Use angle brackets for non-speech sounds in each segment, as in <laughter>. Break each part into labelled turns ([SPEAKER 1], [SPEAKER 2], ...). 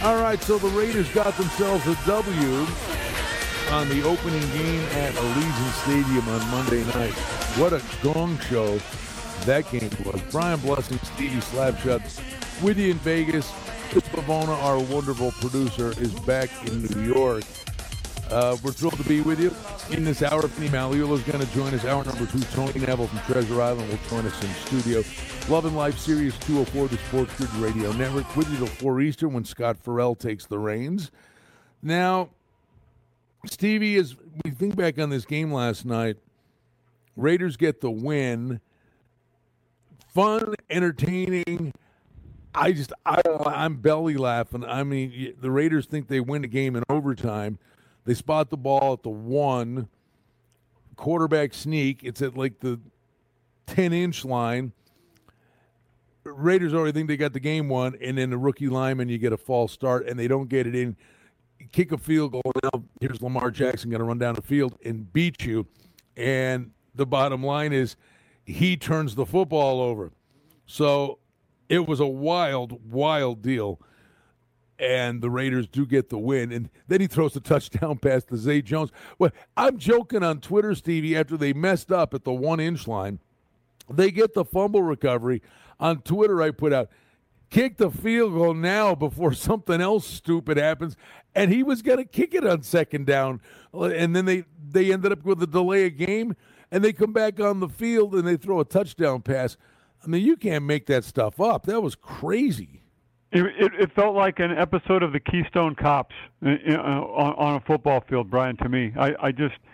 [SPEAKER 1] All right, so the Raiders got themselves a W on the opening game at Allegiant Stadium on Monday night. What a gong show that game was. Brian Blessing, Stevie Slapshot with you in Vegas. Chris Pavona, our wonderful producer, is back in New York. Uh, we're thrilled to be with you in this hour. Vinny is going to join us. Hour number two, Tony Neville from Treasure Island will join us in studio. Love and Life Sirius 204, the Sports Grid Radio Network, with you till 4 Eastern when Scott Farrell takes the reins. Now, Stevie, as we think back on this game last night, Raiders get the win. Fun, entertaining. I just, I, I'm belly laughing. I mean, the Raiders think they win the game in overtime. They spot the ball at the one quarterback sneak. It's at like the 10 inch line. Raiders already think they got the game won, and then the rookie lineman, you get a false start, and they don't get it in. Kick a field goal. Now, here's Lamar Jackson going to run down the field and beat you. And the bottom line is he turns the football over. So it was a wild, wild deal. And the Raiders do get the win. And then he throws a <laughs> touchdown pass to Zay Jones. Well, I'm joking on Twitter, Stevie, after they messed up at the one inch line. They get the fumble recovery on Twitter, I put out, kick the field goal now before something else stupid happens. And he was going to kick it on second down. And then they, they ended up with a delay of game, and they come back on the field and they throw a touchdown pass. I mean, you can't make that stuff up. That was crazy.
[SPEAKER 2] It, it, it felt like an episode of the Keystone Cops uh, on, on a football field, Brian. To me, I, I just –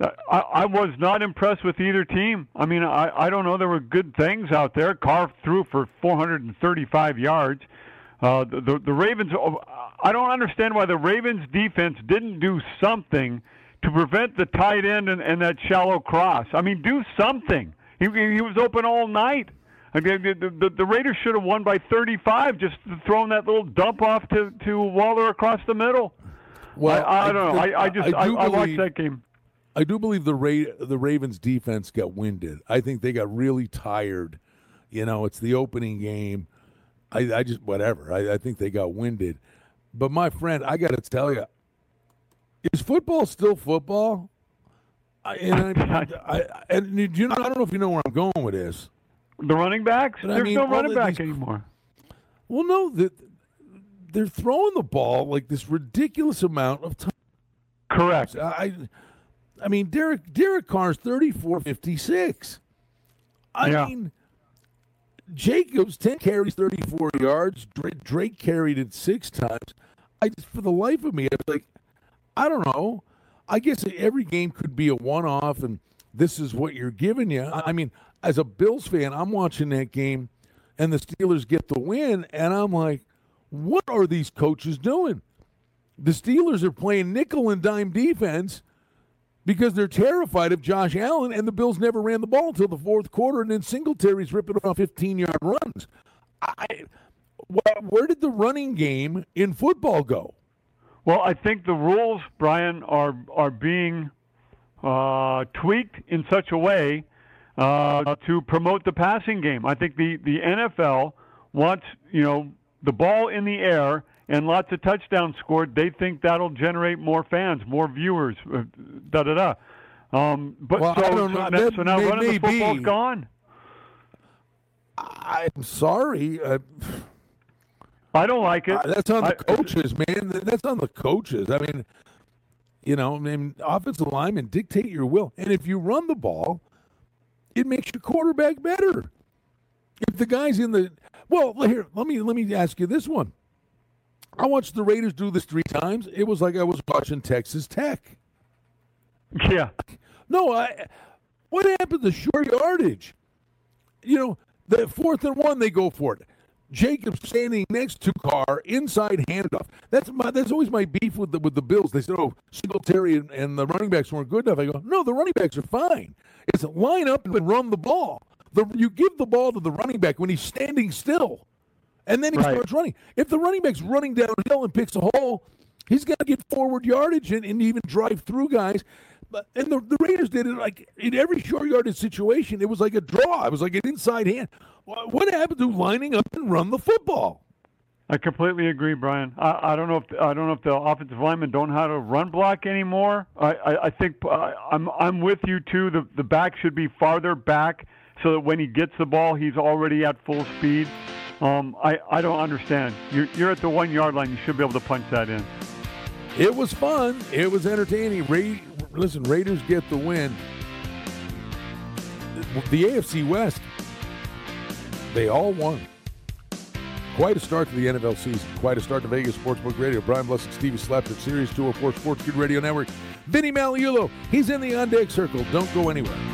[SPEAKER 2] I, I was not impressed with either team. I mean, I, I don't know. There were good things out there. Carr threw for 435 yards. Uh, the, the the Ravens. Oh, I don't understand why the Ravens defense didn't do something to prevent the tight end and, and that shallow cross. I mean, do something. He he was open all night. I mean, the, the, the Raiders should have won by 35, just throwing that little dump off to to Waller across the middle. Well, I, I don't know. I, I just I, I, I watched that game.
[SPEAKER 1] I do believe the Ra- the Ravens defense got winded. I think they got really tired. You know, it's the opening game. I, I just whatever. I, I think they got winded. But my friend, I got to tell you, is football still football? I, and I, <laughs> I, and you know, I don't know if you know where I'm going with this.
[SPEAKER 2] The running backs? But There's I mean, no running back these, anymore.
[SPEAKER 1] Well, no, the, they're throwing the ball like this ridiculous amount of time.
[SPEAKER 2] Correct.
[SPEAKER 1] I I mean, Derek Derek Carr's thirty four fifty six. I yeah. mean, Jacobs ten carries, thirty four yards. Drake, Drake, carried it six times. I just, for the life of me, I was like, I don't know. I guess every game could be a one off, and this is what you're giving you. I mean, as a Bills fan, I'm watching that game, and the Steelers get the win, and I'm like, what are these coaches doing? The Steelers are playing nickel and dime defense because they're terrified of Josh Allen, and the Bills never ran the ball until the fourth quarter, and then Singletary's ripping off 15 yard runs. I, where did the running game in football go?
[SPEAKER 2] Well, I think the rules, Brian, are are being uh, tweaked in such a way uh, to promote the passing game. I think the the NFL wants you know the ball in the air and lots of touchdowns scored, they think that'll generate more fans, more viewers, uh, da da da. Um, but well, so, so, now, so now may, running the football's be. gone.
[SPEAKER 1] I'm sorry. Uh,
[SPEAKER 2] I don't like it. Uh,
[SPEAKER 1] that's on the I, coaches, man. That's on the coaches. I mean, you know, I mean, offensive linemen dictate your will, and if you run the ball, it makes your quarterback better. If the guy's in the well, here, let me let me ask you this one. I watched the Raiders do this three times. It was like I was watching Texas Tech.
[SPEAKER 2] Yeah.
[SPEAKER 1] No, I. What happened to short yardage? You know, the fourth and one, they go for it. Jacobs standing next to Carr, inside handoff. That's my. That's always my beef with the with the Bills. They said, "Oh, Singletary and, and the running backs weren't good enough." I go, "No, the running backs are fine. It's line up and run the ball. The, you give the ball to the running back when he's standing still and then he right. starts running. If the running back's running downhill and picks a hole, he's got to get forward yardage and, and even drive through guys. But and the, the Raiders did it like in every short yardage situation. It was like a draw. It was like an inside hand. What happened to lining up and run the football?
[SPEAKER 2] I completely agree, Brian. I, I don't know if I don't know if the offensive linemen don't know how to run block anymore. I, I, I think I, I'm I'm with you too. The the back should be farther back so that when he gets the ball, he's already at full speed. Um, I I don't understand. You're you're at the one yard line. You should be able to punch that in.
[SPEAKER 1] It was fun. It was entertaining. Ra- listen, Raiders get the win. The AFC West, they all won. Quite a start to the NFL season. Quite a start to Vegas Sportsbook Radio. Brian Blessing, Stevie Slapper, Sirius 204 Sports Grid Radio Network. Vinny Magliulo, he's in the on deck circle. Don't go anywhere.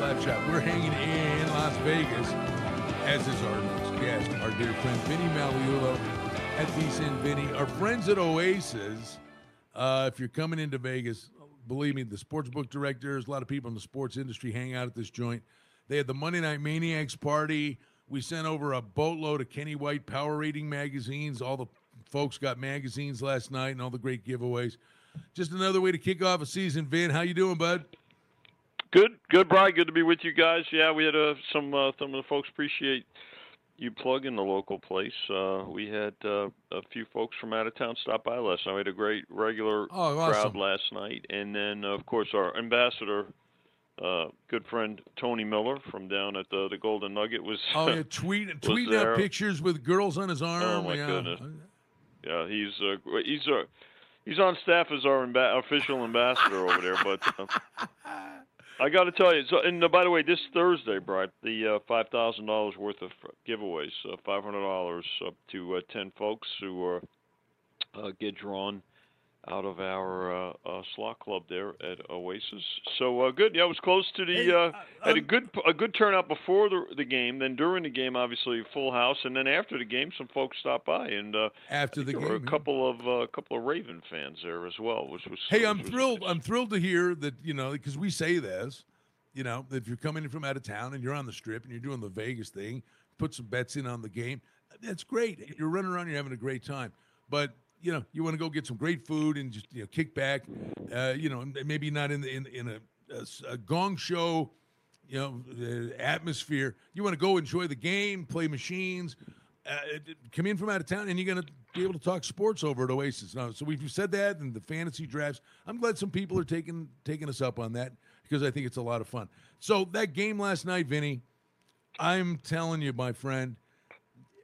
[SPEAKER 1] We're hanging in Las Vegas, as is our next guest, our dear friend Vinny Magliulo at VSIN Vinny. Our friends at Oasis, uh, if you're coming into Vegas, believe me, the sportsbook directors, a lot of people in the sports industry hang out at this joint. They had the Monday Night Maniacs party. We sent over a boatload of Kenny White power rating magazines. All the folks got magazines last night and all the great giveaways. Just another way to kick off a season, Vin. How you doing, bud?
[SPEAKER 3] Good, good, Brian. Good to be with you guys. Yeah, we had uh, some uh, some of the folks appreciate you plugging the local place. Uh, we had uh, a few folks from out of town stop by last night. We had a great regular
[SPEAKER 1] Oh,
[SPEAKER 3] crowd last night, and then of course our ambassador, uh, good friend Tony Miller from down at the the Golden Nugget was.
[SPEAKER 1] Oh, yeah, <laughs> tweet, tweeting out pictures with girls on his arm.
[SPEAKER 3] Oh, my
[SPEAKER 1] yeah.
[SPEAKER 3] goodness. Yeah, he's uh, he's uh, he's on staff as our amba- official ambassador over there. But uh, <laughs> I got to tell you, so and uh, by the way, this Thursday, Brian, the uh, five thousand dollars worth of giveaways, uh, five hundred dollars up to uh, ten folks who uh, get drawn out of our uh, uh, slot club there at Oasis. So uh, good. Yeah, it was close to the.
[SPEAKER 1] Hey,
[SPEAKER 3] uh,
[SPEAKER 1] uh,
[SPEAKER 3] had a
[SPEAKER 1] um,
[SPEAKER 3] good a good turnout before the the game. Then during the game, obviously full house, and then after the game, some folks stopped by, and uh,
[SPEAKER 1] After the
[SPEAKER 3] there
[SPEAKER 1] game.
[SPEAKER 3] were a
[SPEAKER 1] yeah.
[SPEAKER 3] couple of uh, couple of Raven fans there as well, which was.
[SPEAKER 1] Hey,
[SPEAKER 3] which
[SPEAKER 1] I'm
[SPEAKER 3] was
[SPEAKER 1] thrilled.
[SPEAKER 3] nice.
[SPEAKER 1] I'm thrilled to hear that you know because we say this, you know, if you're coming in from out of town and you're on the strip and you're doing the Vegas thing, put some bets in on the game. That's great. You're running around, you're having a great time. But you know, you want to go get some great food and just you know kick back. Uh, you know, maybe not in the, in in a, a a gong show. You know, atmosphere. You want to go enjoy the game, play machines. Uh, come in from out of town, and you're going to be able to talk sports over at Oasis. Now, so we've said that, and the fantasy drafts. I'm glad some people are taking taking us up on that because I think it's a lot of fun. So that game last night, Vinny, I'm telling you, my friend,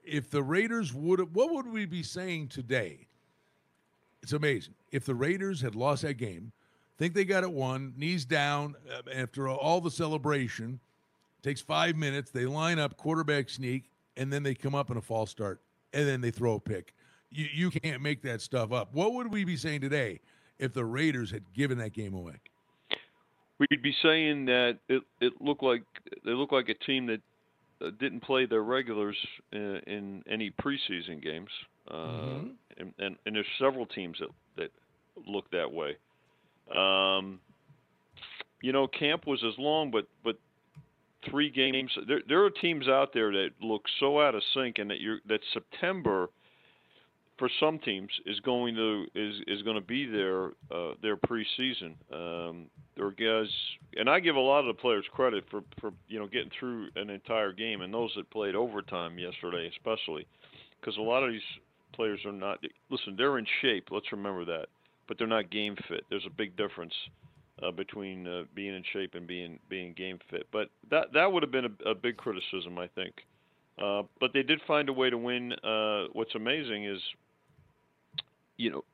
[SPEAKER 1] if the Raiders would what would we be saying today? It's amazing. If the Raiders had lost that game, think they got it won, knees down uh, after all the celebration, takes five minutes, they line up, quarterback sneak, and then they come up in a false start, and then they throw a pick. You, you can't make that stuff up. What would we be saying today if the Raiders had given that game away?
[SPEAKER 3] We'd be saying that it it looked like they look like a team that didn't play their regulars in, in any preseason games, uh,
[SPEAKER 1] Mhm.
[SPEAKER 3] and, and and there's several teams that that look that way. Um, you know, camp was as long, but but three games. There there are teams out there that look so out of sync, and that you're that September for some teams is going to is is going to be their uh, their preseason. Um, there are guys, and I give a lot of the players credit for for you know getting through an entire game, and those that played overtime yesterday, especially, because a lot of these players are not. Listen, they're in shape. Let's remember that, but they're not game fit. There's a big difference. Uh, between uh, being in shape and being being game fit, but that that would have been a, a big criticism, I think. Uh, but they did find a way to win. Uh, what's amazing is you know,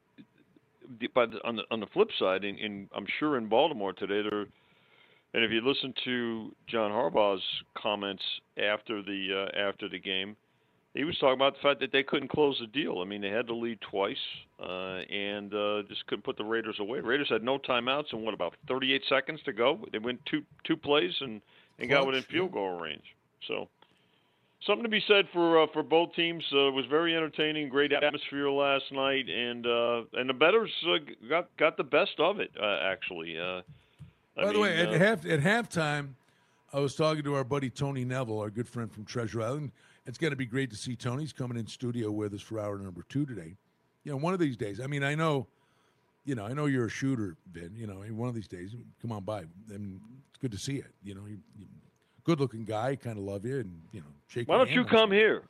[SPEAKER 3] but on the on the flip side, in, in I'm sure in Baltimore today, they're And if you listen to John Harbaugh's comments after the uh, after the game, he was talking about the fact that they couldn't close the deal. I mean, they had to lead twice uh, and uh, just couldn't put the Raiders away. Raiders had no timeouts and what about 38 seconds to go? They went two two plays and and got within field goal range. So something to be said for uh, for both teams. Uh, it was very entertaining, great atmosphere last night, and uh, and the betters uh, got got the best of it uh, actually. Uh,
[SPEAKER 1] By
[SPEAKER 3] I
[SPEAKER 1] the way, at half at halftime, I was talking to our buddy Tony Neville, our good friend from Treasure Island. It's going to be great to see Tony's coming in studio with us for hour number two today. You know, one of these days. I mean, I know, you know, I know you're a shooter, Ben. You know, one of these days, come on by. I mean, it's good to see it. You know, you, you, good-looking guy, kind of love you, and you know, shake.
[SPEAKER 3] why don't you come here?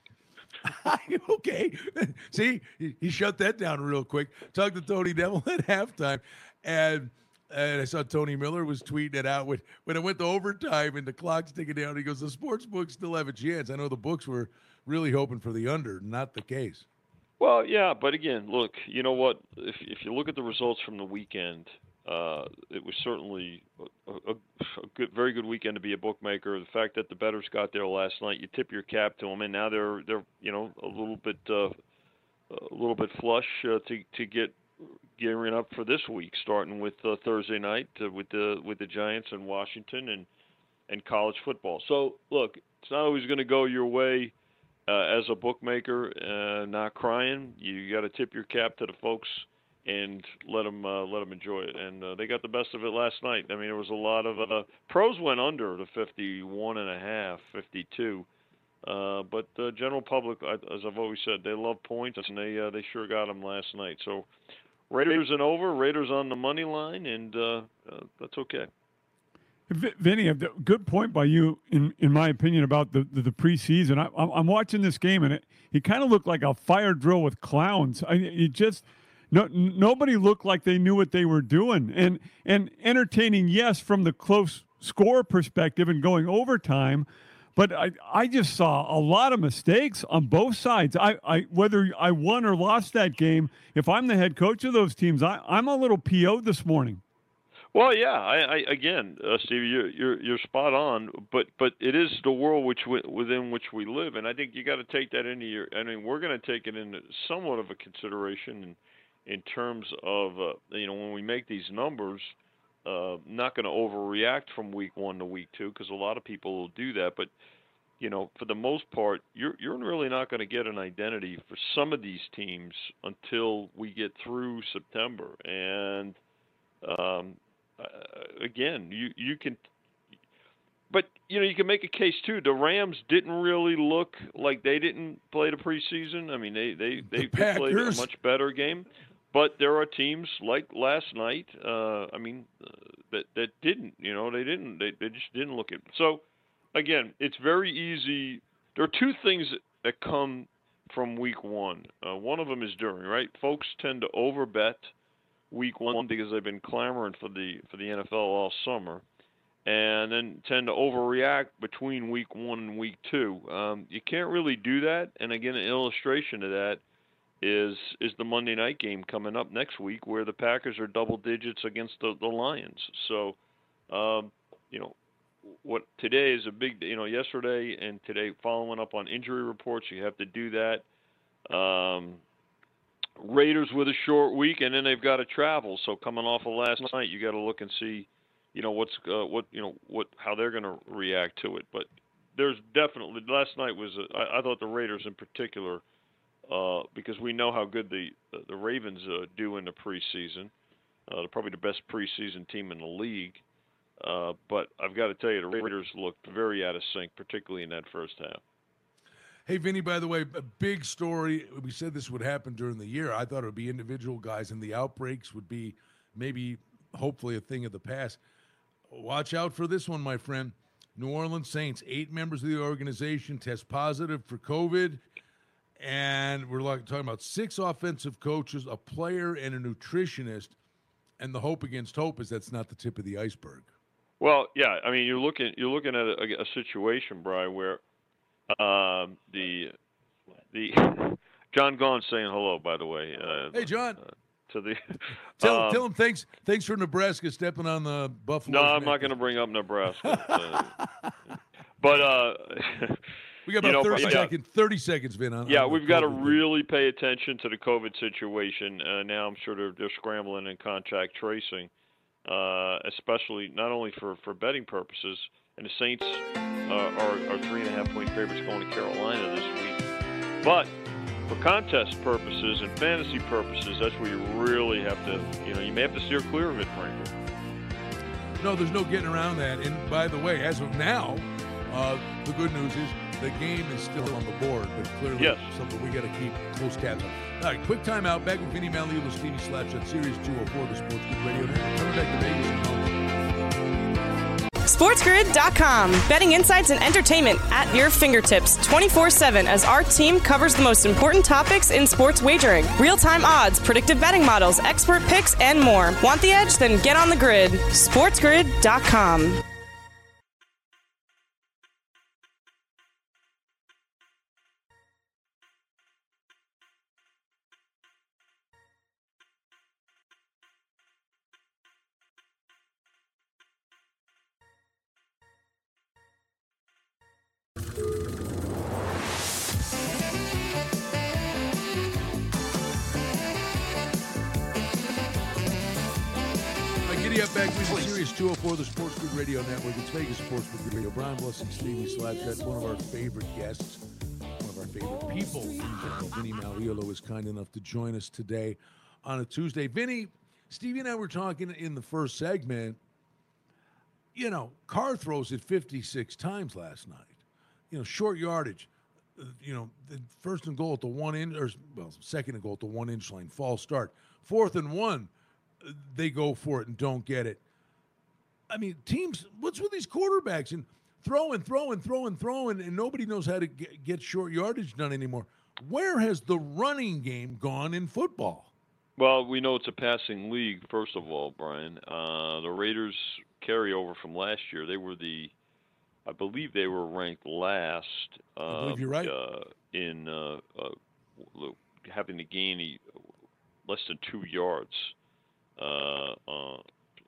[SPEAKER 3] <laughs>
[SPEAKER 1] okay. <laughs> See, he, he shut that down real quick. Talked to Tony Devil <laughs> at halftime, and and I saw Tony Miller was tweeting it out when when it went to overtime and the clock's ticking down. He goes, "The sports books still have a chance." I know the books were really hoping for the under, not the case.
[SPEAKER 3] Well, yeah, but again, look, you know what? If if you look at the results from the weekend, uh, it was certainly a, a, a good, very good weekend to be a bookmaker. The fact that the bettors got there last night, you tip your cap to them, and now they're they're you know a little bit uh, a little bit flush uh, to to get gearing up for this week, starting with uh, Thursday night uh, with the with the Giants and Washington and and college football. So look, it's not always going to go your way uh, as a bookmaker. Uh, not crying, you got to tip your cap to the folks and let them uh, let them enjoy it. And uh, they got the best of it last night. I mean, there was a lot of uh, pros went under the 51 and a half, 52. Uh, but the general public, as I've always said, they love points, and they uh, they sure got them last night. So Raiders and over, Raiders on the money line, and uh, uh, that's okay.
[SPEAKER 2] Vinny, a good point by you, in in my opinion, about the the, the preseason. I, I'm, I'm watching this game, and it he kind of looked like a fire drill with clowns. I it just no nobody looked like they knew what they were doing, and and entertaining, yes, from the close score perspective and going overtime. But I, I just saw a lot of mistakes on both sides. I, I whether I won or lost that game, if I'm the head coach of those teams, I, I'm a little PO'd this morning.
[SPEAKER 3] Well, yeah. I, I again, uh, Steve, you're, you're you're spot on. But but it is the world which we, within which we live, and I think you got to take that into your. I mean, we're going to take it into somewhat of a consideration in, in terms of uh, you know when we make these numbers. Uh, not going to overreact from week one to week two because a lot of people will do that. But you know, for the most part, you're you're really not going to get an identity for some of these teams until we get through September. And um, uh, again, you you can, but you know you can make a case too. The Rams didn't really look like they didn't play the preseason. I mean, they they they,
[SPEAKER 1] The
[SPEAKER 3] they played a much better game. But there are teams like last night. Uh, I mean, uh, that that didn't. You know, they didn't. They they just didn't look it. So again, it's very easy. There are two things that, that come from week one. Uh, one of them is during, right? Folks tend to overbet week one because they've been clamoring for the for the NFL all summer, and then tend to overreact between week one and week two. Um, you can't really do that. And again, an illustration of that is is the Monday night game coming up next week, where the Packers are double digits against the, the Lions. So, um, you know, what today is a big, you know, yesterday and today following up on injury reports. You have to do that. Um, Raiders with a short week, and then they've got to travel. So coming off of last night, you got to look and see, you know, what's uh, what you know what how they're going to react to it. But there's definitely last night was a, I, I thought the Raiders in particular uh, because we know how good the the Ravens uh, do in the preseason. Uh, they're probably the best preseason team in the league. Uh, but I've got to tell you, the Raiders looked very out of sync, particularly in that first half.
[SPEAKER 1] Hey, Vinny, by the way, a big story. We said this would happen during the year. I thought it would be individual guys, and the outbreaks would be maybe, hopefully, a thing of the past. Watch out for this one, my friend. New Orleans Saints, eight members of the organization test positive for COVID. And we're like talking about six offensive coaches, a player, and a nutritionist. And the hope against hope is that's not the tip of the iceberg.
[SPEAKER 3] Well, yeah, I mean, you're looking you're looking at a, a situation, Brian, where um, the the <laughs> John Gone saying hello, by the way. Uh,
[SPEAKER 1] Hey, John.
[SPEAKER 3] uh, to the. <laughs>
[SPEAKER 1] Tell,
[SPEAKER 3] um,
[SPEAKER 1] tell him thanks. Thanks for Nebraska stepping on the Buffalo.
[SPEAKER 3] no, I'm not going to bring up <laughs> Nebraska. uh, but uh,
[SPEAKER 1] We got
[SPEAKER 3] you
[SPEAKER 1] about
[SPEAKER 3] know,
[SPEAKER 1] 30
[SPEAKER 3] yeah.
[SPEAKER 1] seconds. 30 seconds, Vin. On,
[SPEAKER 3] yeah,
[SPEAKER 1] on
[SPEAKER 3] we've got to really pay attention to the COVID situation. Uh, now I'm sure they're, they're scrambling in contact tracing, uh, especially not only for, for betting purposes. And the Saints uh, are, are three and a half point favorites going to Carolina this week. But for contest purposes and fantasy purposes, that's where you really have to, you know, you may have to steer clear of it, frankly.
[SPEAKER 1] No, there's no getting around that. And by the way, as of now, uh, the good news is the game is still on the board, but clearly
[SPEAKER 3] Yes.
[SPEAKER 1] something we got to keep close tabs on. All right, quick timeout. Back with Vinny Magliulo, Stevie Slapshot, Sirius 204, the Sports Grid Radio Network. Coming back to Vegas. in a moment.
[SPEAKER 4] SportsGrid.com. Betting insights and entertainment at your fingertips 24 7 as our team covers the most important topics in sports wagering real time odds, predictive betting models, expert picks, and more. Want the edge? Then get on the grid. SportsGrid.com.
[SPEAKER 1] the 204, the Sports Grid Radio Network. It's Vegas Sports Good Radio. Brian Blessing, Stevie Slapshot, one of our favorite guests, one of our favorite people in general. Vinny Magliulo is kind enough to join us today on a Tuesday. Vinny, Stevie and I were talking in the first segment. You know, Carr throws it 56 times last night. You know, short yardage. uh, You know, the first and goal at the one inch, or well, second and goal at the one inch line, false start. Fourth and one, uh, they go for it and don't get it. I mean, teams, what's with these quarterbacks and throwing, throwing, throwing, throwing, and nobody knows how to get, get short yardage done anymore. Where has the running game gone in football?
[SPEAKER 3] Well, we know it's a passing league, first of all, Brian. Uh, the Raiders carryover from last year, they were the, I believe they were ranked last. Uh,
[SPEAKER 1] believe you're right.
[SPEAKER 3] Uh, in uh, uh, having to gain less than two yards. Uh, uh,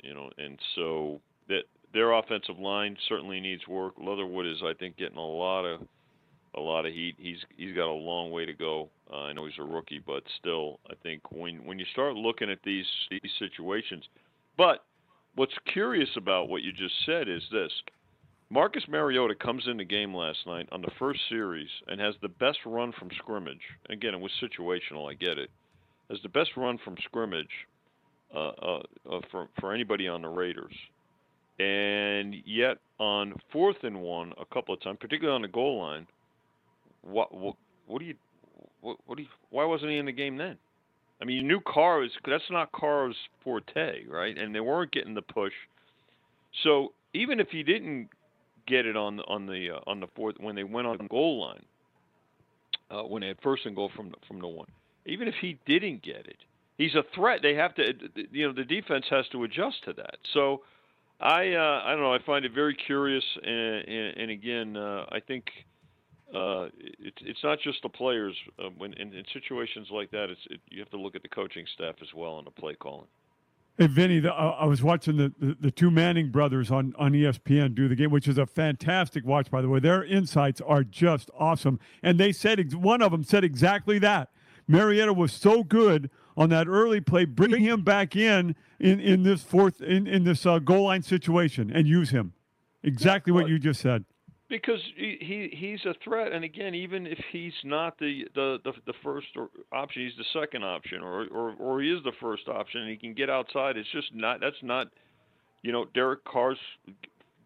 [SPEAKER 3] you know, and so that their offensive line certainly needs work. Leatherwood is, I think, getting a lot of a lot of heat. He's he's got a long way to go. Uh, I know he's a rookie, but still, I think when when you start looking at these these situations, but what's curious about what you just said is this: Marcus Mariota comes in the game last night on the first series and has the best run from scrimmage. Again, it was situational. I get it. Has the best run from scrimmage uh, uh, uh, for for anybody on the Raiders. And yet, on fourth and one, a couple of times, particularly on the goal line, what what, what do you what, what do you, why wasn't he in the game then? I mean, you knew Carr was that's not Carr's forte, right? And they weren't getting the push. So even if he didn't get it on the on the uh, on the fourth when they went on the goal line, uh, when they had first and goal from the, from the one, even if he didn't get it, he's a threat. They have to, you know, the defense has to adjust to that. So. I uh, I don't know. I find it very curious, and, and, and again, uh, I think uh, it's it's not just the players. Uh, when in, in situations like that, it's it, you have to look at the coaching staff as well and the play calling.
[SPEAKER 2] Hey, Vinny, the, uh, I was watching the, the, the two Manning brothers on, on ESPN do the game, which is a fantastic watch, by the way. Their insights are just awesome. And they said, one of them said exactly that. Mariota was so good on that early play, bring him back in in, in this fourth, in, in this uh, goal line situation and use him. Exactly what you just said.
[SPEAKER 3] Because he, he he's a threat, and again, even if he's not the the, the, the first option, he's the second option, or, or or he is the first option, and he can get outside. It's just not that's not, you know, Derek Carr's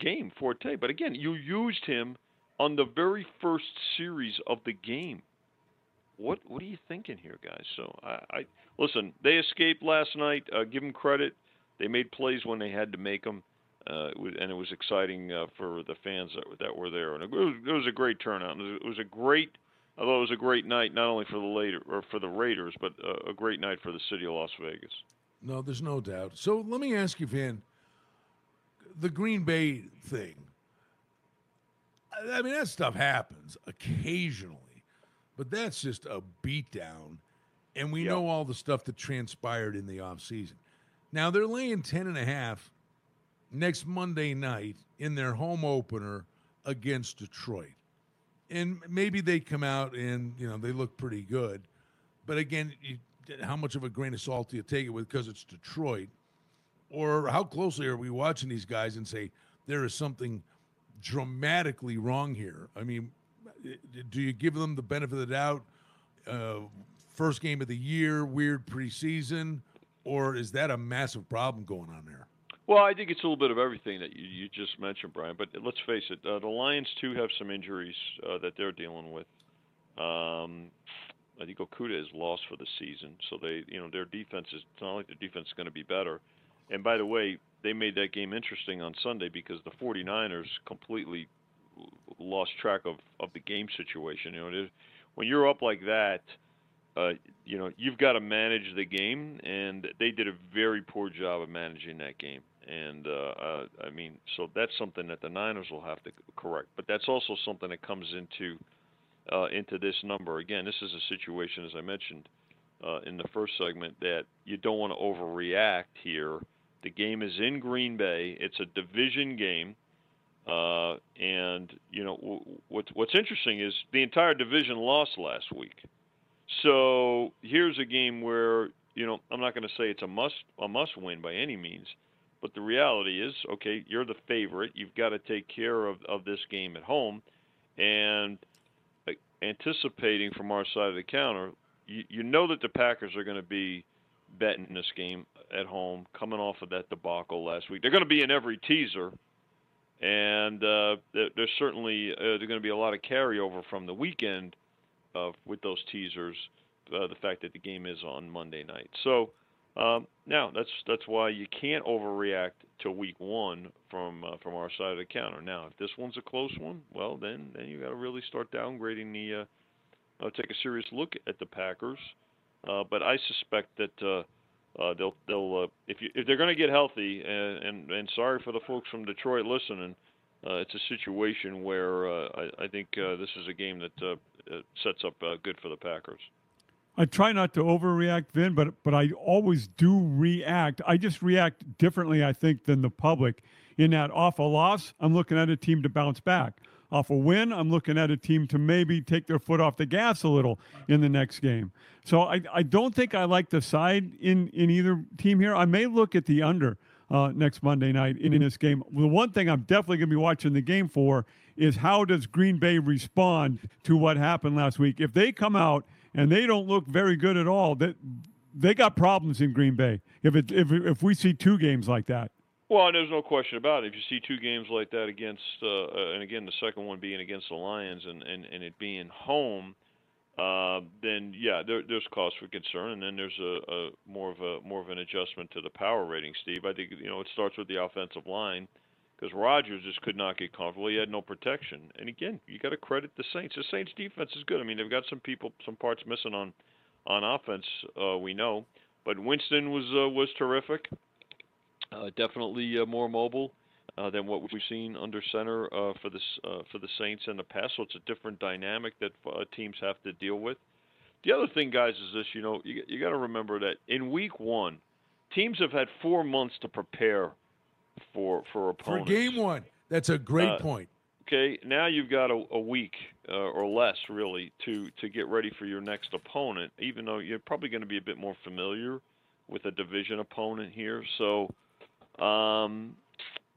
[SPEAKER 3] game forte. But again, you used him on the very first series of the game. What what are you thinking here, guys? So I, I listen. They escaped last night. Uh, give them credit. They made plays when they had to make them. Uh, it was, and it was exciting uh, for the fans that, that were there, and it was, it was a great turnout. It was, it was a great, although it was a great night not only for the later or for the Raiders, but uh, a great night for the city of Las Vegas.
[SPEAKER 1] No, there's no doubt. So let me ask you, Van, the Green Bay thing. I mean, that stuff happens occasionally, but that's just a beatdown. And we
[SPEAKER 3] Yeah.
[SPEAKER 1] know all the stuff that transpired in the offseason. Now they're laying 10 and a half next Monday night in their home opener against Detroit. And maybe they come out and, you know, they look pretty good. But again, you, how much of a grain of salt do you take it with because it's Detroit? Or how closely are we watching these guys and say there is something dramatically wrong here? I mean, do you give them the benefit of the doubt? Uh, first game of the year, weird preseason, or is that a massive problem going on there?
[SPEAKER 3] Well, I think it's a little bit of everything that you, you just mentioned, Brian. But let's face it, uh, the Lions too have some injuries uh, that they're dealing with. Um, I think Okudah is lost for the season, so they, you know, their defense is it's not like their defense is going to be better. And by the way, they made that game interesting on Sunday because the 49ers completely lost track of, of the game situation. You know, when you're up like that, uh, you know, you've got to manage the game, and they did a very poor job of managing that game. And uh, uh, I mean, so that's something that the Niners will have to correct. But that's also something that comes into uh, into this number. Again, this is a situation, as I mentioned uh, in the first segment, that you don't want to overreact here. The game is in Green Bay. It's a division game. Uh, and you know w- what's what's interesting is the entire division lost last week. So here's a game where you know I'm not going to say it's a must a must win by any means, but the reality is okay. You're the favorite. You've got to take care of of this game at home, and uh, anticipating from our side of the counter, you, you know that the Packers are going to be betting this game at home, coming off of that debacle last week. They're going to be in every teaser and uh, there's certainly uh, there's going to be a lot of carryover from the weekend uh, with those teasers. Uh, the fact that the game is on Monday night, so um, now that's that's why you can't overreact to week one from uh, from our side of the counter. Now, if this one's a close one, well then then you got to really start downgrading the. Uh, take a serious look at the Packers, but I suspect that. Uh, they'll they'll uh, if you if they're going to get healthy and, and and sorry for the folks from Detroit listening, uh, it's a situation where uh, I, I think uh, this is a game that uh, sets up good for the Packers.
[SPEAKER 2] I try not to overreact, Vin, but but I always do react. I just react differently, I think, than the public. In that awful loss, I'm looking at a team to bounce back. Off a win, I'm looking at a team to maybe take their foot off the gas a little in the next game. So I, I don't think I like the side in, in either team here. I may look at the under uh, next Monday night in, in this game. The one thing I'm definitely going to be watching the game for is how does Green Bay respond to what happened last week? If they come out and they don't look very good at all, that they got problems in Green Bay. If it if if we see two games like that.
[SPEAKER 3] Well, there's no question about it. If you see two games like that against, uh, uh, and again the second one being against the Lions, and and, and it being home, uh, then yeah, there, there's cause for concern, and then there's a, a more of a more of an adjustment to the power rating, Steve. I think you know it starts with the offensive line because Rodgers just could not get comfortable. He had no protection, and again, you got to credit the Saints. The Saints defense is good. I mean, they've got some people, some parts missing on on offense. Uh, we know, but Winston was uh, was terrific. Uh, definitely uh, more mobile uh, than what we've seen under center uh, for this uh, for the Saints in the past. So it's a different dynamic that uh, teams have to deal with. The other thing, guys, is this: you know, you, you got to remember that in Week One, teams have had four months to prepare for for
[SPEAKER 1] opponent.
[SPEAKER 3] For
[SPEAKER 1] game one, that's a great
[SPEAKER 3] Uh,
[SPEAKER 1] point.
[SPEAKER 3] Okay, now you've got a, a week uh, or less, really, to to get ready for your next opponent. Even though you're probably going to be a bit more familiar with a division opponent here, so um,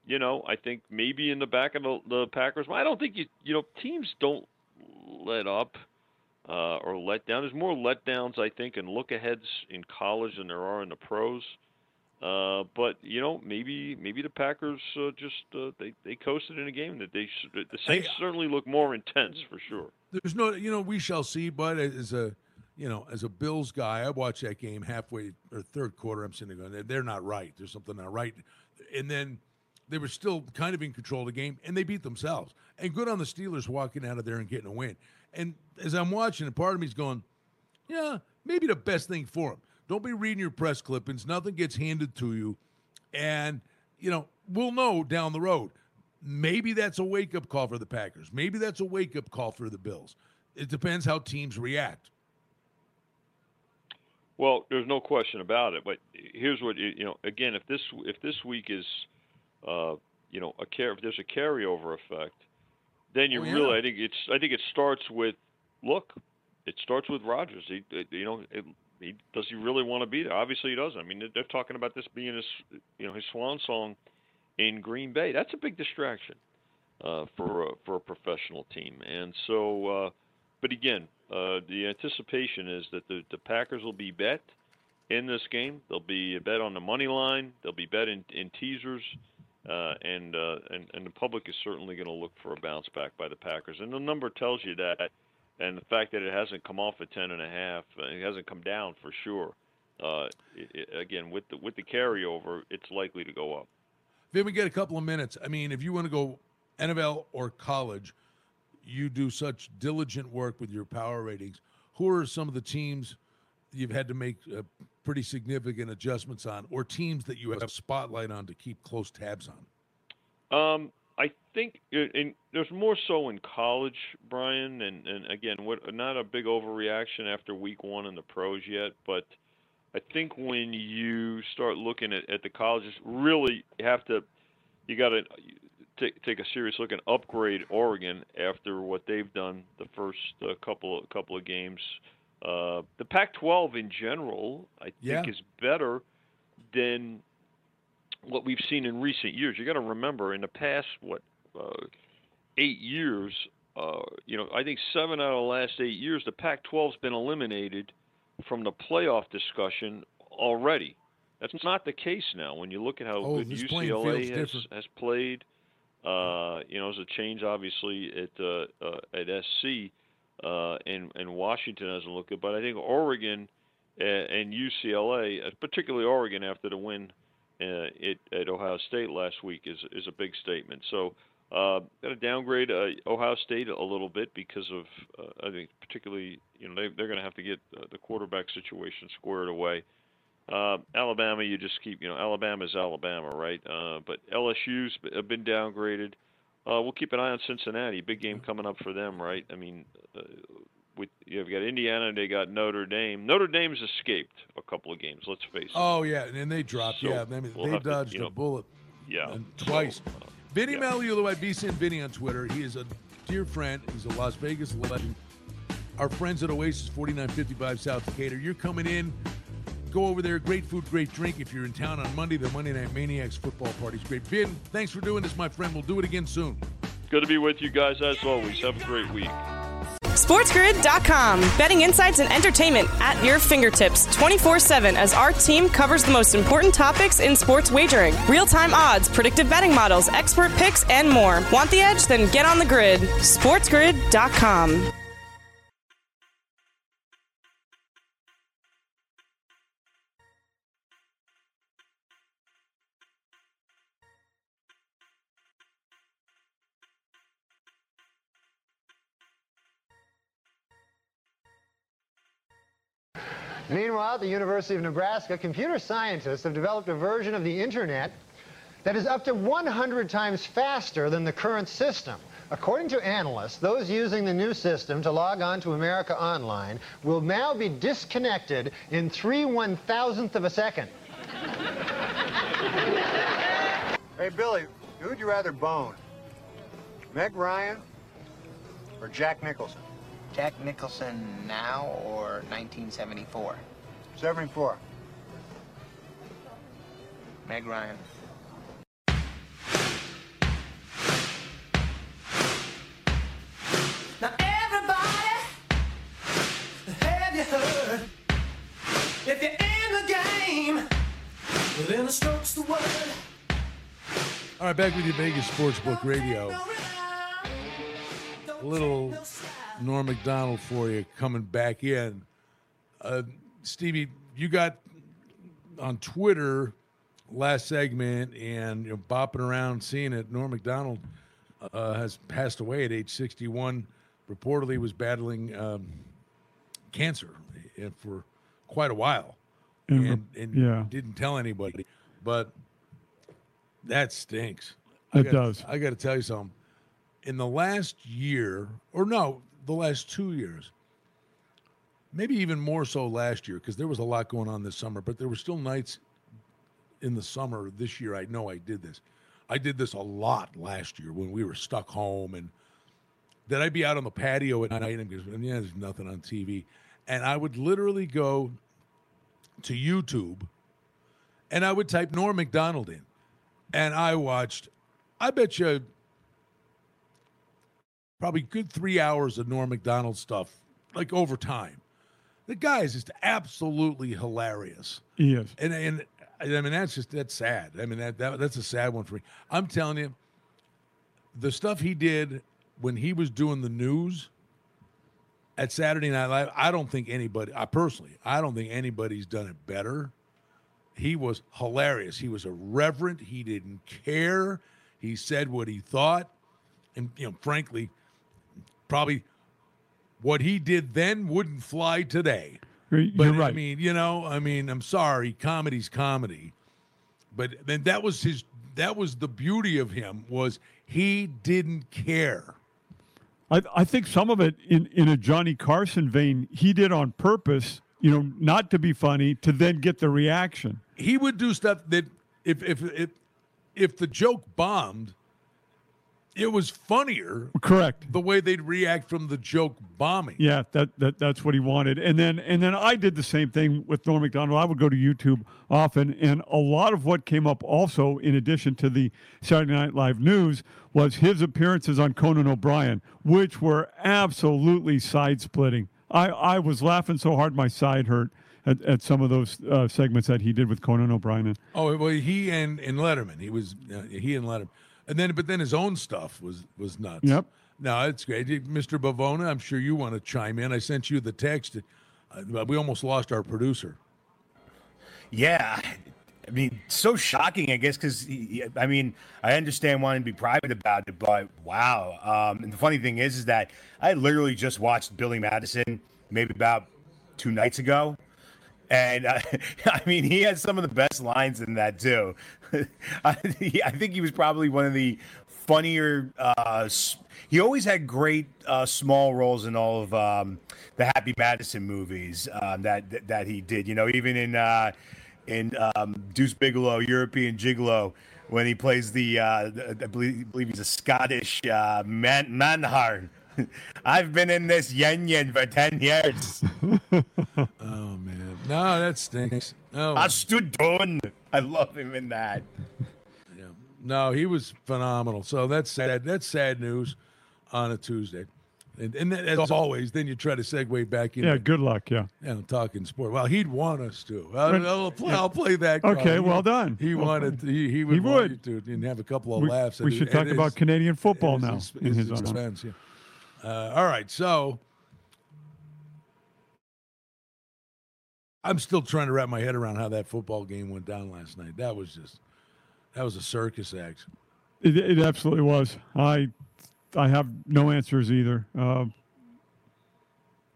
[SPEAKER 3] you know, I think maybe in the back of the, the Packers. I don't think you you know teams don't let up uh, or let down. There's more letdowns, I think, and look aheads in college than there are in the pros. Uh, but you know, maybe maybe the Packers uh, just uh, they they coasted in a game that they the Saints certainly look more intense for sure.
[SPEAKER 1] There's no, you know, we shall see. But as a, you know, as a Bills guy, I watched that game halfway or third quarter. I'm sitting there going, they're not right. There's something not right. And then they were still kind of in control of the game, and they beat themselves. And good on the Steelers walking out of there and getting a win. And as I'm watching, a part of me's going, yeah, maybe the best thing for them. Don't be reading your press clippings. Nothing gets handed to you, and you know we'll know down the road. Maybe that's a wake up call for the Packers. Maybe that's a wake up call for the Bills. It depends how teams react.
[SPEAKER 3] Well, there's no question about it. But here's what you know. Again, if this if this week is, uh, you know, a care if there's a carryover effect, then you
[SPEAKER 1] Oh, yeah.
[SPEAKER 3] really I think it's I think it starts with look. It starts with Rodgers. He, you know, it, he does he really want to be there? Obviously, he doesn't. I mean, they're, they're talking about this being his, you know, his swan song in Green Bay. That's a big distraction uh, for a, for a professional team. And so, uh, but again, uh, the anticipation is that the, the Packers will be bet in this game. They'll be bet on the money line. They'll be bet in, in teasers. Uh, and, uh, and and the public is certainly going to look for a bounce back by the Packers, and the number tells you that. And the fact that it hasn't come off at ten and a half, uh, it hasn't come down for sure. Uh, it, it, again, with the with the carryover, it's likely to go up.
[SPEAKER 1] Then we get a couple of minutes. I mean, if you want to go NFL or college, you do such diligent work with your power ratings. Who are some of the teams you've had to make uh, pretty significant adjustments on, or teams that you have spotlight on to keep close tabs on?
[SPEAKER 3] Um, I think, it, and there's more so in college, Brian, and and again, what not a big overreaction after week one in the pros yet, but I think when you start looking at, at the colleges, really you have to, you got to take take a serious look and upgrade Oregon after what they've done the first uh, couple of, couple of games. Uh, the Pac-12 in general, I think,
[SPEAKER 1] Yeah.
[SPEAKER 3] is better than what we've seen in recent years. You got to remember, in the past, what uh, eight years, uh, you know, I think seven out of the last eight years, the Pac-12's been eliminated from the playoff discussion already. That's not the case now. When you look at how
[SPEAKER 1] Oh,
[SPEAKER 3] good UCLA has, has played, uh, you know, there's a change obviously at uh, uh, at SC, uh, and and Washington hasn't looked good, but I think Oregon uh, and UCLA, uh, particularly Oregon after the win uh, at Ohio State last week, is is a big statement. So. Uh, got to downgrade uh, Ohio State a little bit because of uh, I think particularly you know they they're going to have to get the quarterback situation squared away. Uh, Alabama, you just keep you know Alabama's Alabama, right? Uh, but LSU's been downgraded. Uh, we'll keep an eye on Cincinnati. Big game coming up for them, right? I mean, uh, with you've got Indiana, they got Notre Dame. Notre Dame's escaped a couple of games. Let's face it.
[SPEAKER 1] Oh yeah, and they dropped.
[SPEAKER 3] So,
[SPEAKER 1] yeah, I mean,
[SPEAKER 3] we'll
[SPEAKER 1] they
[SPEAKER 3] have to,
[SPEAKER 1] dodged
[SPEAKER 3] you
[SPEAKER 1] a bullet
[SPEAKER 3] yeah,
[SPEAKER 1] and
[SPEAKER 3] So,
[SPEAKER 1] twice.
[SPEAKER 3] uh,
[SPEAKER 1] Vinny
[SPEAKER 3] yeah.
[SPEAKER 1] Magliulo at Vinny on Twitter. He is a dear friend. He's a Las Vegas legend. Our friends at Oasis 4955 South Decatur. You're coming in. Go over there. Great food, great drink. If you're in town on Monday, the Monday Night Maniacs football party's great. Vin, thanks for doing this, my friend. We'll do it again soon.
[SPEAKER 3] Good to be with you guys as always. Have a great week.
[SPEAKER 4] SportsGrid.com. Betting insights and entertainment at your fingertips 24 7 as our team covers the most important topics in sports wagering real time odds, predictive betting models, expert picks, and more. Want the edge? Then get on the grid. SportsGrid.com.
[SPEAKER 5] Meanwhile, at the University of Nebraska, computer scientists have developed a version of the internet that is up to 100 times faster than the current system. According to analysts, those using the new system to log on to America Online will now be disconnected in three one thousandth of a second.
[SPEAKER 6] Hey, Billy, who'd you rather bone? Meg Ryan or Jack Nicholson?
[SPEAKER 7] Jack Nicholson now or 1974?
[SPEAKER 6] 74.
[SPEAKER 7] Meg Ryan.
[SPEAKER 8] Now everybody, have you heard? If you're in the game, well, then the stroke's the word.
[SPEAKER 1] All right, back with you, Vegas Sportsbook Radio. A little Norm Macdonald for you coming back in. Uh, Stevie, you got on Twitter last segment and you know, bopping around seeing it. Norm Macdonald uh, has passed away at age 61. Reportedly was battling um, cancer uh, for quite a while
[SPEAKER 2] And-
[SPEAKER 1] and, and
[SPEAKER 2] yeah.
[SPEAKER 1] didn't tell anybody. But that stinks.
[SPEAKER 2] It
[SPEAKER 1] gotta-
[SPEAKER 2] does.
[SPEAKER 1] I got to tell you something. In the last year, or no, the last two years, maybe even more so last year because there was a lot going on this summer, but there were still nights in the summer this year. I know I did this. I did this a lot last year when we were stuck home and then I'd be out on the patio at night and because yeah, there's nothing on TV. And I would literally go to YouTube and I would type Norm Macdonald in. And I watched, I bet you, probably good three hours of Norm Macdonald stuff, like over time. The guy is just absolutely hilarious.
[SPEAKER 2] He is.
[SPEAKER 1] And and I mean that's just that's sad. I mean that, that that's a sad one for me. I'm telling you, the stuff he did when he was doing the news at Saturday Night Live, I don't think anybody, I personally, I don't think anybody's done it better. He was hilarious. He was irreverent. He didn't care. He said what he thought, and you know, frankly, probably what he did then wouldn't fly today.
[SPEAKER 2] You're
[SPEAKER 1] But
[SPEAKER 2] right.
[SPEAKER 1] I mean, you know, I mean, I'm sorry, comedy's comedy. But then that was his that was the beauty of him was he didn't care.
[SPEAKER 2] I, I think some of it in, in a Johnny Carson vein, he did on purpose, you know, not to be funny, to then get the reaction.
[SPEAKER 1] He would do stuff that if if if if the joke bombed, it was funnier
[SPEAKER 2] Correct.
[SPEAKER 1] the way they'd react from the joke bombing.
[SPEAKER 2] Yeah, that, that that's what he wanted. And then and then I did the same thing with Norm Macdonald. I would go to YouTube often, and a lot of what came up also, in addition to the Saturday Night Live news, was his appearances on Conan O'Brien, which were absolutely side splitting. I, I was laughing so hard my side hurt at, at some of those uh, segments that he did with Conan O'Brien.
[SPEAKER 1] Oh well, he and and Letterman. He was uh, he and Letterman, and then but then his own stuff was was nuts.
[SPEAKER 2] Yep.
[SPEAKER 1] No, it's great, Mr. Bavona. I'm sure you want to chime in. I sent you the text. Uh, we almost lost our producer.
[SPEAKER 9] Yeah. I mean, so shocking, I guess, because I mean, I understand wanting to be private about it, but wow. Um, and the funny thing is, is that I literally just watched Billy Madison maybe about two nights ago, and uh, <laughs> I mean, he had some of the best lines in that too. <laughs> I, I think he was probably one of the funnier. Uh, he always had great uh, small roles in all of um, the Happy Madison movies um, that, that that he did. You know, even in uh, in um, Deuce Bigalow, European Gigolo, when he plays the, uh, the- I believe, believe he's a Scottish uh, man manhard. <laughs> I've been in this yen yen for ten years. <laughs>
[SPEAKER 1] Oh man, no, that stinks. Oh,
[SPEAKER 9] I stood down. I love him in that.
[SPEAKER 1] yeah. no, he was phenomenal. So that's sad. That's sad news on a Tuesday. And, and then, as always, then you try to segue back in.
[SPEAKER 2] Yeah, good luck. Yeah.
[SPEAKER 1] Yeah, I'm talking sport. Well, he'd want us to. I'll,
[SPEAKER 2] Right.
[SPEAKER 1] I'll, play, I'll play that.
[SPEAKER 2] Okay,
[SPEAKER 1] card. He-
[SPEAKER 2] well done.
[SPEAKER 1] He
[SPEAKER 2] Well
[SPEAKER 1] wanted. He, he would.
[SPEAKER 2] He
[SPEAKER 1] want
[SPEAKER 2] would.
[SPEAKER 1] you to and have a couple of
[SPEAKER 2] We,
[SPEAKER 1] laughs.
[SPEAKER 2] we should
[SPEAKER 1] it-
[SPEAKER 2] talk about
[SPEAKER 1] his-
[SPEAKER 2] Canadian football
[SPEAKER 1] at
[SPEAKER 2] now.
[SPEAKER 1] his-
[SPEAKER 2] in
[SPEAKER 1] his
[SPEAKER 2] his
[SPEAKER 1] expense, yeah. Uh, all right, so I'm still trying to wrap my head around how that football game went down last night. That was just that was a circus act.
[SPEAKER 2] It, it absolutely was. I I have no answers either. Uh,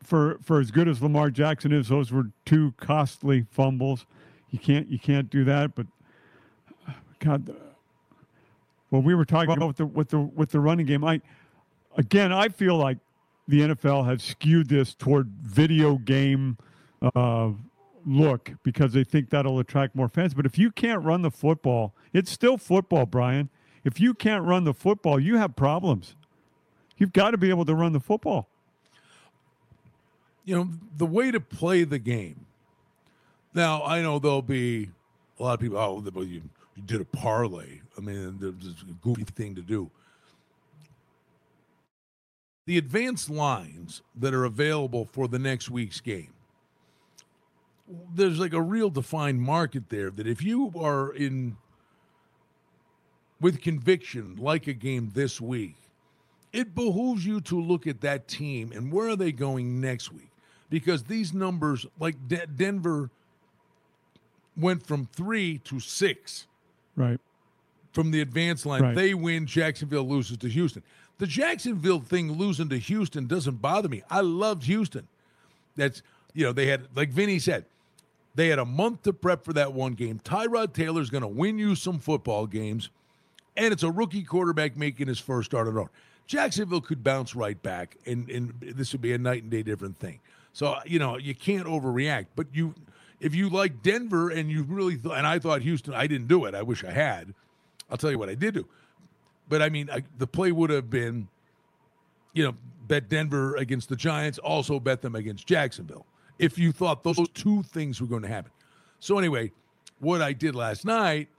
[SPEAKER 2] for for as good as Lamar Jackson is, those were two costly fumbles. You can't you can't do that. But God, well, we were talking about with the with the with the running game. I again, I feel like the NFL has skewed this toward video game uh, look because they think that'll attract more fans. But if you can't run the football, it's still football, Brian. If you can't run the football, you have problems. You've got to be able to run the football.
[SPEAKER 1] you know, the way to play the game. Now, I know there'll be a lot of people, oh, you, you did a parlay. I mean, it's a goofy thing to do. The advanced lines that are available for the next week's game, there's like a real defined market there that if you are in with conviction, like a game this week, it behooves you to look at that team and where are they going next week. Because these numbers like De- denver went from three to six.
[SPEAKER 2] Right.
[SPEAKER 1] from the advance line.
[SPEAKER 2] Right.
[SPEAKER 1] they win jacksonville loses to houston. The jacksonville thing losing to houston doesn't bother me. I loved houston. That's you know they had like vinny said they had a month to prep for that one game tyrod taylor's going to win you some football games and it's a rookie quarterback making his first start the road. Jacksonville could bounce right back, and, and this would be a night and day different thing. So you know you can't overreact. But you, if you like Denver and you really th- and I thought Houston, I didn't do it. I wish I had. I'll tell you what I did do. But I mean, I, the play would have been, you know, bet Denver against the Giants, also bet them against Jacksonville. If you thought those two things were going to happen. So anyway, what I did last night,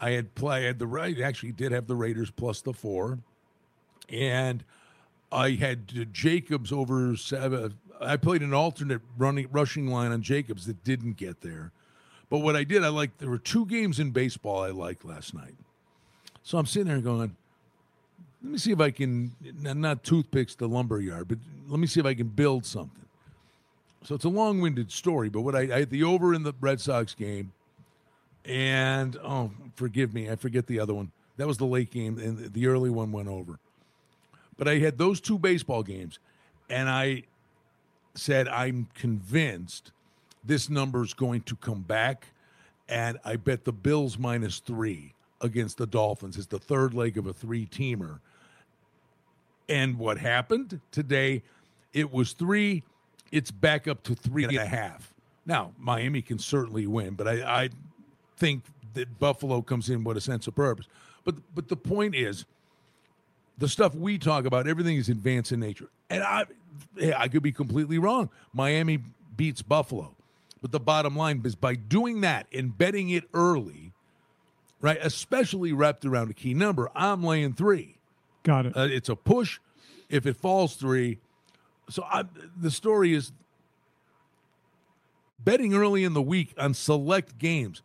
[SPEAKER 1] I had play I had the right actually did have the Raiders plus the four, and I had Jacobs over seven. I played an alternate running rushing line on Jacobs that didn't get there. But what I did, I like there were two games in baseball I liked last night. So I'm sitting there going, let me see if I can not toothpicks the lumber yard, but let me see if I can build something. So it's a long-winded story, but what I, I had the over in the Red Sox game, and oh, forgive me, I forget the other one. That was the late game, and the early one went over. But I had those two baseball games, and I said I'm convinced this number is going to come back, and I bet the Bills minus three against the Dolphins is the third leg of a three-teamer. And what happened today? It was three. It's back up to three and a half. Now Miami can certainly win, but I, I think that Buffalo comes in with a sense of purpose. But but the point is, the stuff we talk about, everything is advanced in nature. And I, I could be completely wrong. Miami beats Buffalo, but the bottom line is by doing that and betting it early, right? Especially wrapped around a key number, I'm laying three.
[SPEAKER 2] Got it.
[SPEAKER 1] Uh, it's a push. If it falls three, so I, the story is betting early in the week on select games.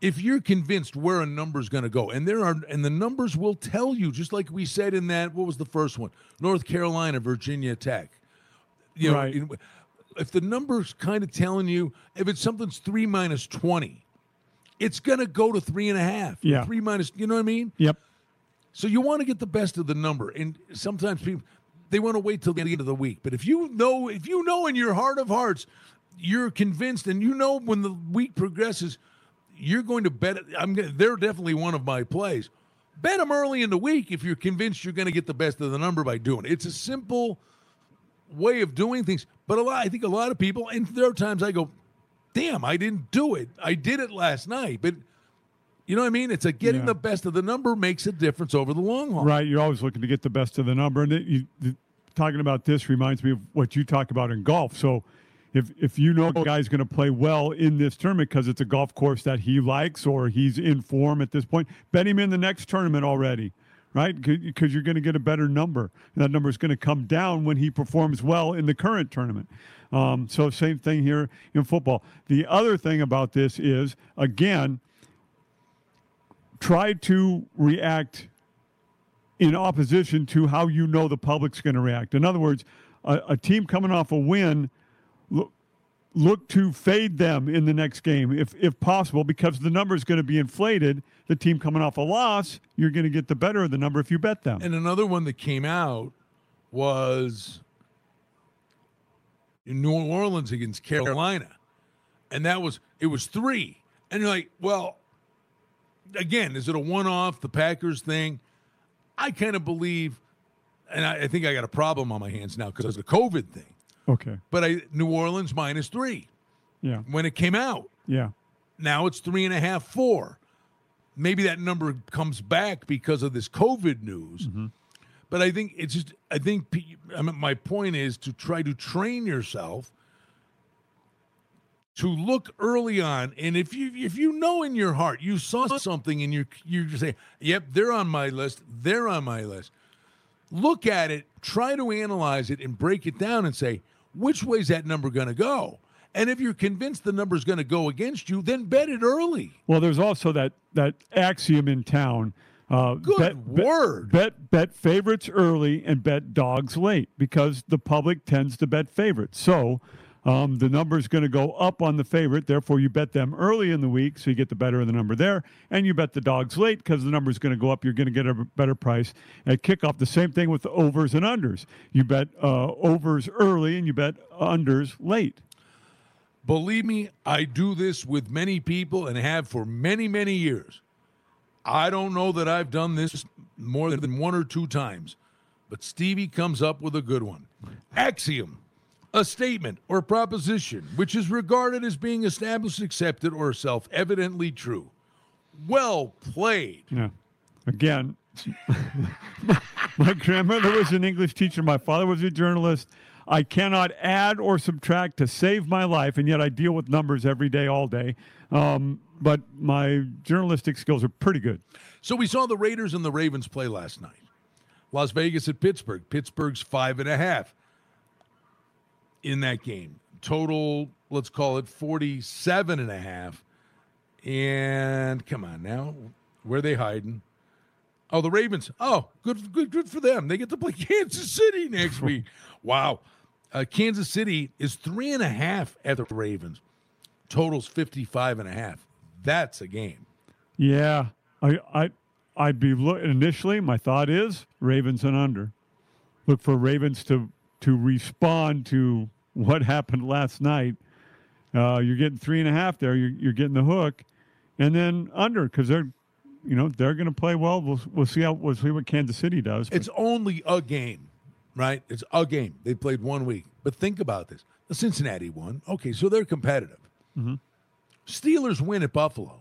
[SPEAKER 1] If you're convinced where a number is going to go, and there are, and the numbers will tell you, just like we said in that, what was the first one? North Carolina, Virginia Tech. You know,
[SPEAKER 2] Right.
[SPEAKER 1] in- if the number's kind of telling you, if it's something's three minus twenty, it's going to go to three and a half.
[SPEAKER 2] Yeah.
[SPEAKER 1] three minus. You know what I mean?
[SPEAKER 2] Yep.
[SPEAKER 1] So you want to get the best of the number, and sometimes people they want to wait till the end of the week. But if you know, if you know in your heart of hearts, you're convinced, and you know when the week progresses, you're going to bet. I'm. They're definitely one of my plays. Bet them early in the week if you're convinced you're going to get the best of the number by doing it. It's a simple way of doing things, but a lot. I think a lot of people, and there are times I go, "Damn, I didn't do it. I did it last night," but. You know what I mean? It's a getting
[SPEAKER 2] Yeah.
[SPEAKER 1] the best of the number makes a difference over the long haul.
[SPEAKER 2] Right. You're always looking to get the best of the number. And it, you, the, talking about this reminds me of what you talk about in golf. So if if you know a guy's going to play well in this tournament because it's a golf course that he likes or he's in form at this point, bet him in the next tournament already. Right, because you're going to get a better number. And that number is going to come down when he performs well in the current tournament. Um, so same thing here in football. The other thing about this is again, try to react in opposition to how you know the public's going to react. In other words, a, a team coming off a win, look, look to fade them in the next game if, if possible, because the number is going to be inflated. The team coming off a loss, you're going to get the better of the number if you bet them.
[SPEAKER 1] And another one that came out was in New Orleans against Carolina. And that was it was three. And you're like, well, again, is it a one off, the Packers thing? I kind of believe, and I, I think I got a problem on my hands now because of the COVID thing.
[SPEAKER 2] Okay.
[SPEAKER 1] But I New Orleans minus three
[SPEAKER 2] Yeah.
[SPEAKER 1] when it came out.
[SPEAKER 2] Yeah.
[SPEAKER 1] Now it's three and a half, four. Maybe that number comes back because of this COVID news. Mm-hmm. But I think it's just, I think I mean, my point is to try to train yourself to look early on. And if you if you know in your heart you saw something and you're you say, "Yep, they're on my list. They're on my list." Look at it, try to analyze it, and break it down and say, which way's that number going to go? And if you're convinced the number's going to go against you, then bet it early.
[SPEAKER 2] Well, there's also that that axiom in town. Uh,
[SPEAKER 1] Good
[SPEAKER 2] bet, bet-
[SPEAKER 1] word.
[SPEAKER 2] Bet bet favorites early and bet dogs late because the public tends to bet favorites. So um, the number is going to go up on the favorite. Therefore, you bet them early in the week, so you get the better of the number there, and you bet the dogs late because the number is going to go up. You're going to get a better price at kickoff. The same thing with the overs and unders. You bet uh, overs early and you bet unders late.
[SPEAKER 1] Believe me, I do this with many people and have for many, many years. I don't know that I've done this more than one or two times, but Stevie comes up with a good one. Axiom a statement or proposition which is regarded as being established, accepted, or self evidently true. Well played.
[SPEAKER 2] Yeah. Again, <laughs> my grandmother was an English teacher. My father was a journalist. I cannot add or subtract to save my life, and yet I deal with numbers every day, all day. Um, but my journalistic skills are pretty good.
[SPEAKER 1] So we saw the Raiders and the Ravens play last night. Las Vegas at Pittsburgh. Pittsburgh's five and a half in that game. Total, let's call it 47 and a half. And come on now, where are they hiding? Oh, the Ravens. Oh, good, good, good for them. They get to play <laughs> Kansas City next <laughs> week. Wow. Uh, Kansas City is three and a half at the Ravens. Totals 55 and a half. That's a game.
[SPEAKER 2] Yeah, I, I, I'd be look initially. My thought is Ravens and under. Look for Ravens to to respond to what happened last night. Uh, you're getting three and a half there. You're, you're getting the hook, and then under because they're, you know, they're going to play well. We'll we'll see how we'll see what Kansas City does.
[SPEAKER 1] It's only a game, right? It's a game. They played one week. But think about this: the Cincinnati won. Okay, so they're competitive.
[SPEAKER 2] Mm-hmm.
[SPEAKER 1] Steelers win at Buffalo.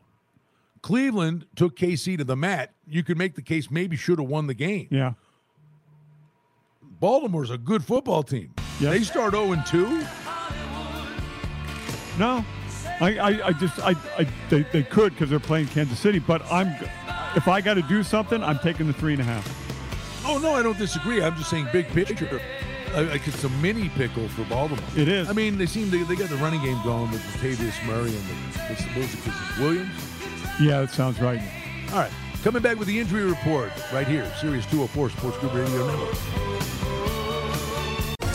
[SPEAKER 1] Cleveland took KC to the mat. You could make the case maybe should have won the game.
[SPEAKER 2] Yeah.
[SPEAKER 1] Baltimore's a good football team.
[SPEAKER 2] Yes.
[SPEAKER 1] They start 0 2.
[SPEAKER 2] No, I, I, I just I, I they, they could because they're playing Kansas City. But I'm if I got to do something, I'm taking the three and a half.
[SPEAKER 1] Oh no, I don't disagree. I'm just saying big picture. I- Like it's a mini pickle for Baltimore.
[SPEAKER 2] It is.
[SPEAKER 1] I mean, they seem they, they got the running game going with Latavius Murray and the, what's the, what's the kid's? Williams.
[SPEAKER 2] Yeah, that sounds right.
[SPEAKER 1] All right, coming back with the injury report right here, Sirius 204 Sports Grid Radio Network.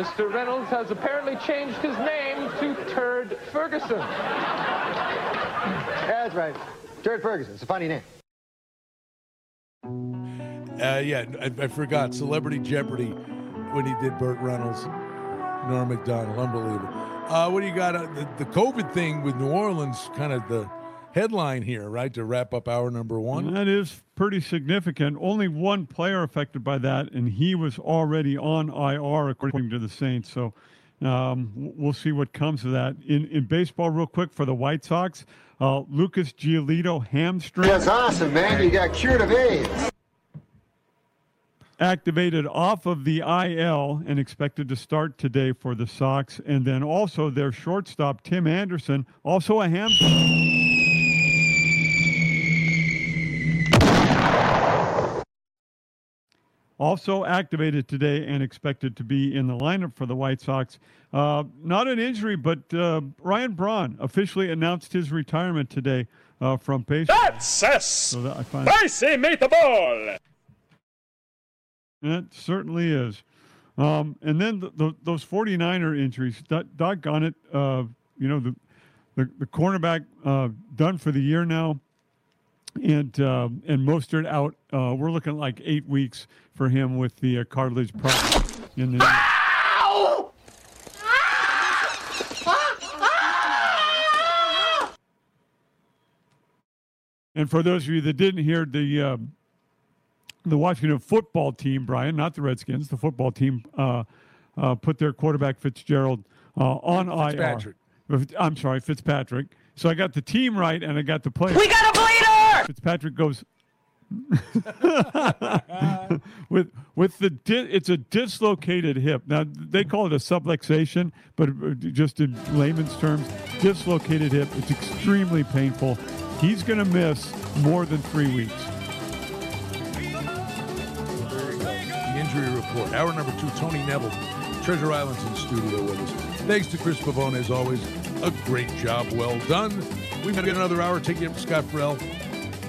[SPEAKER 10] Mr. Reynolds has apparently changed his name to Turd Ferguson.
[SPEAKER 5] That's right. Jared Ferguson. It's a funny name.
[SPEAKER 1] Uh, yeah, I, I forgot Celebrity Jeopardy when he did Burt Reynolds, Norm Macdonald, unbelievable. Uh, what do you got? Uh, the, the COVID thing with New Orleans, kind of the headline here, right? To wrap up hour number one.
[SPEAKER 2] That is pretty significant. Only one player affected by that, and he was already on IR, according to the Saints. So um, we'll see what comes of that. In, in baseball, real quick, for the White Sox, uh, Lucas Giolito hamstring.
[SPEAKER 5] That's awesome, man. You got cured of AIDS.
[SPEAKER 2] activated off of the IL and expected to start today for the Sox. And then also their shortstop, Tim Anderson, also a hamstring. Also activated today and expected to be in the lineup for the White Sox. Uh, not an injury, but uh, Ryan Braun officially announced his retirement today uh, from baseball.
[SPEAKER 11] That's a
[SPEAKER 2] So that I find
[SPEAKER 11] spicy meatball.
[SPEAKER 2] It certainly is. Um, and then the, the, those 49er injuries, that, doggone it, uh, you know, the, the, the cornerback uh, done for the year now, and uh, and Mostert out. Uh, we're looking at like eight weeks for him with the uh, cartilage problem in the. And for those of you that didn't hear the um, the Washington football team, Brian, not the Redskins, the football team uh, uh, put their quarterback Fitzgerald uh, on
[SPEAKER 1] Fitzpatrick.
[SPEAKER 2] IR. I'm sorry, Fitzpatrick. So I got the team right and I got the player.
[SPEAKER 11] We got a bleeder!
[SPEAKER 2] Fitzpatrick goes <laughs> with with the di- it's a dislocated hip. Now they call it a subluxation, but uh, just in layman's terms, dislocated hip. It's extremely painful. He's going to miss more than three weeks.
[SPEAKER 1] The injury report. Hour number two, Tony Neville, Treasure Island's in studio with us. Thanks to Chris Pavone, as always. A great job, well done. We've got another hour. Take you up Scott Farrell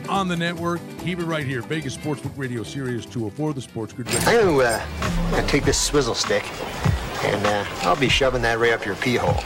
[SPEAKER 1] on the network. Keep it right here. Vegas Sportsbook Radio Sirius 204, the Sports Grid.
[SPEAKER 12] I'm gonna, uh, gonna take this swizzle stick and uh, I'll be shoving that right up your pee hole.